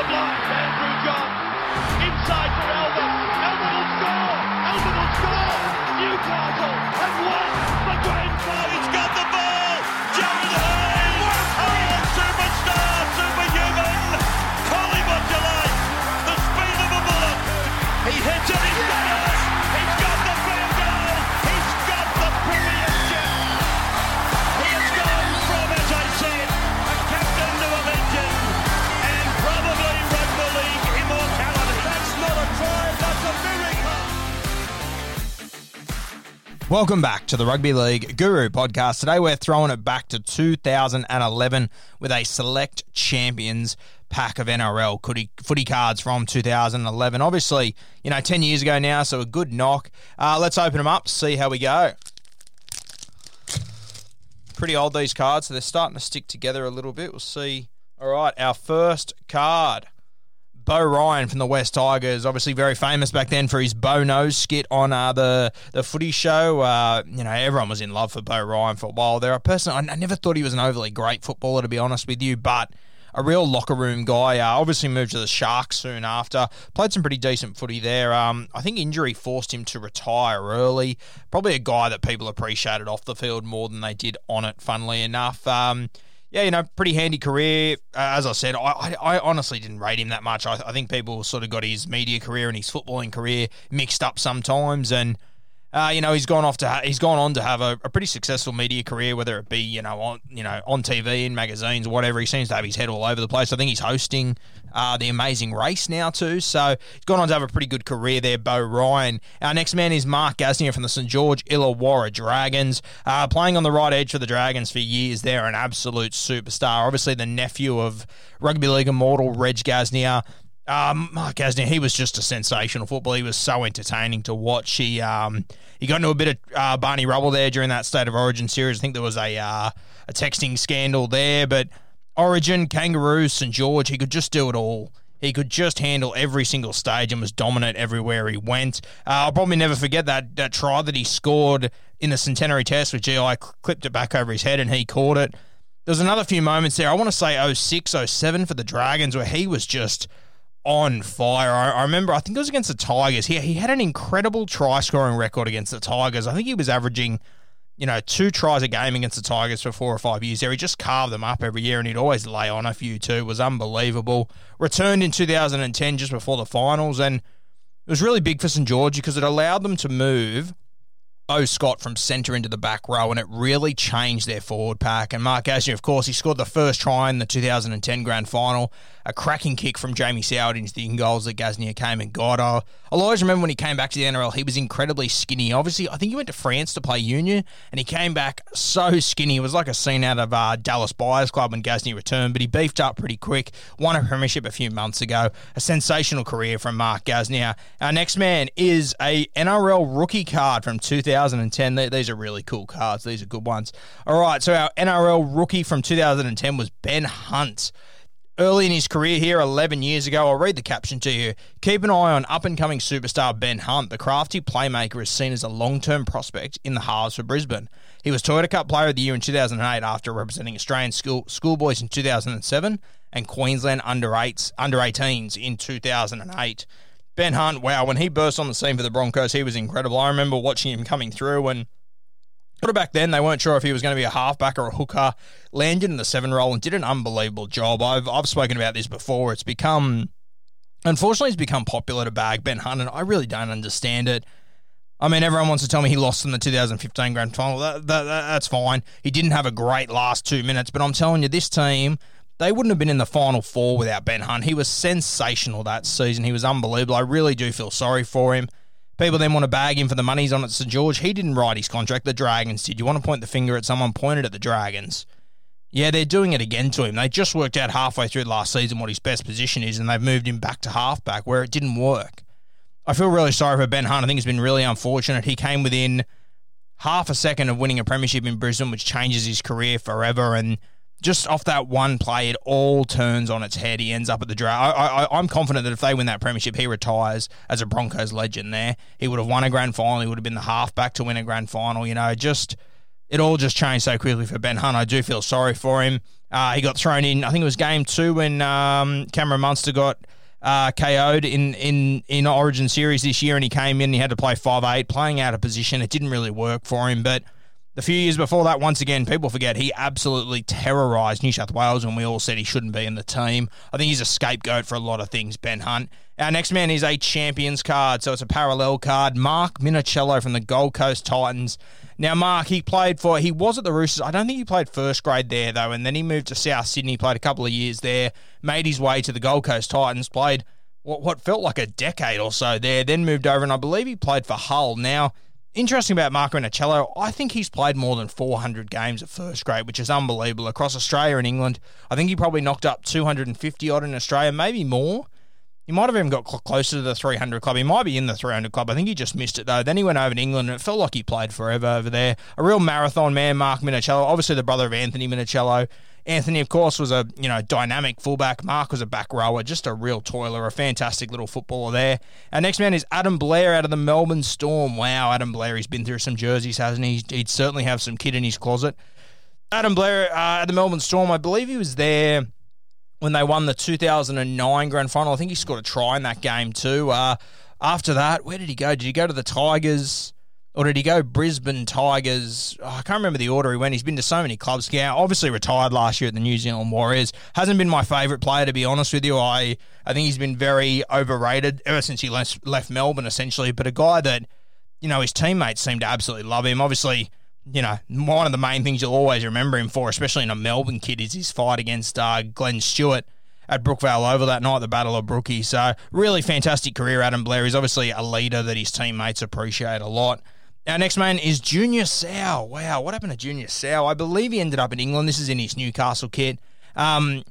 the block, Andrew Johns. Inside for Albert. Albert will score. Albert will score. Newcastle have won the grand final. He's got Welcome back to the Rugby League Guru podcast. Today we're throwing it back to 2011 with a select champions pack of NRL footy, cards from 2011. Obviously, you know, 10 years ago now, so a good knock. Uh, let's open them up, see how we go. Pretty old, these cards, so they're starting to stick together a little bit. We'll see. All right, our first card. Beau Ryan from the West Tigers, obviously very famous back then for his Beau Knows skit on uh, the the Footy Show. Uh, you know, everyone was in love for Beau Ryan for a while there. I personally, I never thought he was an overly great footballer, to be honest with you, but a real locker room guy. Uh, obviously moved to the Sharks soon after. Played some pretty decent footy there. Um, I think injury forced him to retire early. Probably a guy that people appreciated off the field more than they did on it. Funnily enough. Um, yeah, you know, pretty handy career. Uh, as I said, I, I, I, honestly didn't rate him that much. I, I think people sort of got his media career and his footballing career mixed up sometimes, and uh, you know, he's gone off to ha- he's gone on to have a, a, pretty successful media career, whether it be you know on you know on TV in magazines, or whatever. He seems to have his head all over the place. I think he's hosting uh, the Amazing Race now too, so he's gone on to have a pretty good career there. Beau Ryan. Our next man is Mark Gasnier from the St George Illawarra Dragons, uh, playing on the right edge for the Dragons for years. There, an absolute superstar. Obviously, the nephew of rugby league immortal Reg Gasnier. Um, Mark Gasnier, he was just a sensational footballer. He was so entertaining to watch. He um, he got into a bit of uh, Barney rubble there during that State of Origin series. I think there was a uh, a texting scandal there, but Origin, Kangaroos, St George, he could just do it all. He could just handle every single stage and was dominant everywhere he went. Uh, I'll probably never forget that, that try that he scored in the Centenary Test with GI, clipped it back over his head and he caught it. There was another few moments there. I want to say 06, 07 for the Dragons where he was just on fire. I, I, remember, I think it was against the Tigers. He, he had an incredible try scoring record against the Tigers. I think he was averaging, you know, two tries a game against the Tigers for four or five years there. He just carved them up every year and he'd always lay on a few too. It was unbelievable. Returned in 2010 just before the finals and it was really big for St. George because it allowed them to move Beau Scott from centre into the back row, and it really changed their forward pack. And Mark Gasnier, of course, he scored the first try in the 2010 grand final, a cracking kick from Jamie Soward into the goals that Gasnier came and got. I, I'll always remember when he came back to the NRL, he was incredibly skinny. Obviously, I think he went to France to play union, and he came back so skinny. It was like a scene out of uh, Dallas Buyers Club when Gasnier returned, but he beefed up pretty quick. Won a premiership a few months ago. A sensational career from Mark Gasnier. Our next man is a NRL rookie card from 2000. 2010. These are really cool cards. These are good ones. All right, so our NRL rookie from 2010 was Ben Hunt. Early in his career here, 11 years ago, I'll read the caption to you. Keep an eye on up and coming superstar Ben Hunt. The crafty playmaker is seen as a long term prospect in the halves for Brisbane. He was Toyota Cup Player of the Year in 2008 after representing Australian school, schoolboys in 2007 and Queensland under, eights, under 18s in 2008. Ben Hunt, wow, when he burst on the scene for the Broncos, he was incredible. I remember watching him coming through and But back then, they weren't sure if he was going to be a halfback or a hooker. Landed in the seven role and did an unbelievable job. I've I've spoken about this before. It's become, unfortunately, it's become popular to bag Ben Hunt, and I really don't understand it. I mean, everyone wants to tell me he lost in the 2015 grand final. That, that, that, that's fine. He didn't have a great last two minutes, but I'm telling you, this team, they wouldn't have been in the final four without Ben Hunt. He was sensational that season. He was unbelievable. I really do feel sorry for him. People then want to bag him for the money he's on at St George. He didn't write his contract. The Dragons did. You want to point the finger at someone? Pointed at the Dragons. Yeah, they're doing it again to him. They just worked out halfway through last season what his best position is, and they've moved him back to halfback where it didn't work. I feel really sorry for Ben Hunt. I think it's been really unfortunate. He came within half a second of winning a premiership in Brisbane, which changes his career forever. And just off that one play, it all turns on its head. He ends up at the draft. I, I, I'm confident that if they win that premiership, he retires as a Broncos legend there. He would have won a grand final. He would have been the halfback to win a grand final. You know, just it all just changed so quickly for Ben Hunt. I do feel sorry for him. Uh, he got thrown in, I think it was game two when um, Cameron Munster got uh, KO'd in, in, in Origin Series this year, and he came in and he had to play five eight, playing out of position. It didn't really work for him, but the few years before that, once again, people forget he absolutely terrorised New South Wales when we all said he shouldn't be in the team. I think he's a scapegoat for a lot of things, Ben Hunt. Our next man is a Champions card, so it's a parallel card. Mark Minichiello from the Gold Coast Titans. Now, Mark, he played for, he was at the Roosters. I don't think he played first grade there, though, and then he moved to South Sydney, played a couple of years there, made his way to the Gold Coast Titans, played what, what felt like a decade or so there, then moved over, and I believe he played for Hull. Now, interesting about Marco Minichiello, I think he's played more than 400 games at first grade, which is unbelievable across Australia and England. I think he probably knocked up 250 odd in Australia, maybe more. He might have even got cl- closer to the 300 club. He might be in the 300 club. I think he just missed it though. Then he went over to England and it felt like he played forever over there. A real marathon man, Mark Minichiello. Obviously the brother of Anthony Minichiello. Anthony, of course, was a you know dynamic fullback. Mark was a back rower, just a real toiler, a fantastic little footballer there. Our next man is Adam Blair out of the Melbourne Storm. Wow, Adam Blair, he's been through some jerseys, hasn't he? He'd certainly have some kit in his closet. Adam Blair uh, at the Melbourne Storm, I believe he was there when they won the 2009 grand final. I think he scored a try in that game too. Uh, after that, where did he go? Did he go to the Tigers? Or did he go Brisbane Tigers? Oh, I can't remember the order he went. He's been to so many clubs. Yeah, obviously retired last year at the New Zealand Warriors. Hasn't been my favourite player, to be honest with you. I, I think he's been very overrated ever since he left, left Melbourne, essentially. But a guy that, you know, his teammates seem to absolutely love him. Obviously, you know, one of the main things you'll always remember him for, especially in a Melbourne kid, is his fight against uh, Glenn Stewart at Brookvale Oval that night, the Battle of Brookie. So, really fantastic career, Adam Blair. He's obviously a leader that his teammates appreciate a lot. Our next man is Junior Sa'u. Wow, what happened to Junior Sa'u? I believe he ended up in England. This is in his Newcastle kit. Um,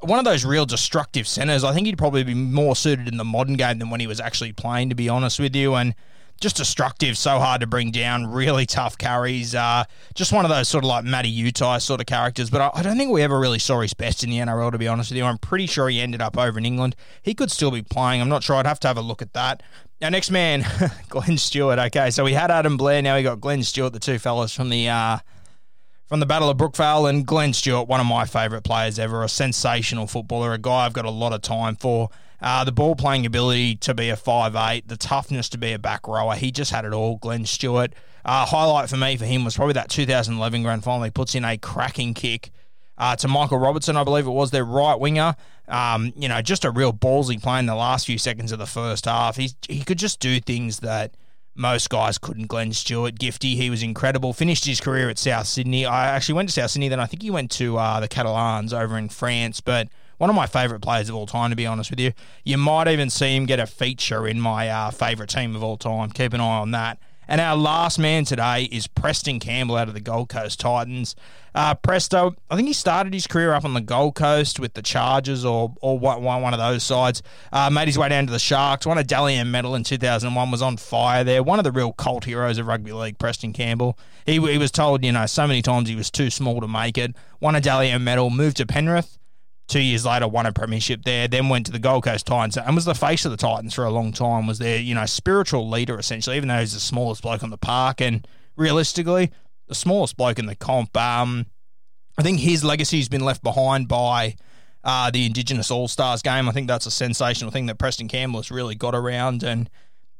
one of those real destructive centres. I think he'd probably be more suited in the modern game than when he was actually playing, to be honest with you. And just destructive, so hard to bring down, really tough carries. Uh, just one of those sort of like Matty Utai sort of characters. But I, I, don't think we ever really saw his best in the NRL, to be honest with you. I'm pretty sure he ended up over in England. He could still be playing. I'm not sure. I'd have to have a look at that. Our next man, Glenn Stewart. Okay, so we had Adam Blair. Now we got Glenn Stewart, the two fellas from the. Uh, from the Battle of Brookvale and Glenn Stewart, one of my favourite players ever, a sensational footballer, a guy I've got a lot of time for. Uh, the ball playing ability to be a five eight, the toughness to be a back rower. He just had it all. Glenn Stewart. Uh, highlight for me for him was probably that 2011 grand final. He puts in a cracking kick uh, to Michael Robertson, I believe it was their right winger. Um, you know, just a real ballsy play in the last few seconds of the first half. He's, he could just do things that most guys couldn't. Glenn Stewart, Gifty, he was incredible. Finished his career at South Sydney. I actually went to South Sydney, then I think he went to uh, the Catalans over in France, but one of my favourite players of all time, to be honest with you. You might even see him get a feature in my uh, favourite team of all time. Keep an eye on that. And our last man today is Preston Campbell out of the Gold Coast Titans. Uh, Presto, I think he started his career up on the Gold Coast with the Chargers or or one, of those sides. Uh, made his way down to the Sharks. Won a Dally M medal in 2001. Was on fire there. One of the real cult heroes of rugby league, Preston Campbell. He, he was told, you know, so many times he was too small to make it. Won a Dally M medal. Moved to Penrith. Two years later, won a premiership there. Then went to the Gold Coast Titans and was the face of the Titans for a long time. Was their you know spiritual leader essentially, even though he's the smallest bloke on the park and realistically the smallest bloke in the comp. Um, I think his legacy has been left behind by uh, the Indigenous All Stars game. I think that's a sensational thing that Preston Campbell has really got around, and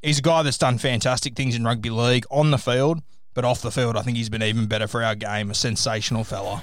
he's a guy that's done fantastic things in rugby league on the field But off the field, I think he's been even better for our game. A sensational fella.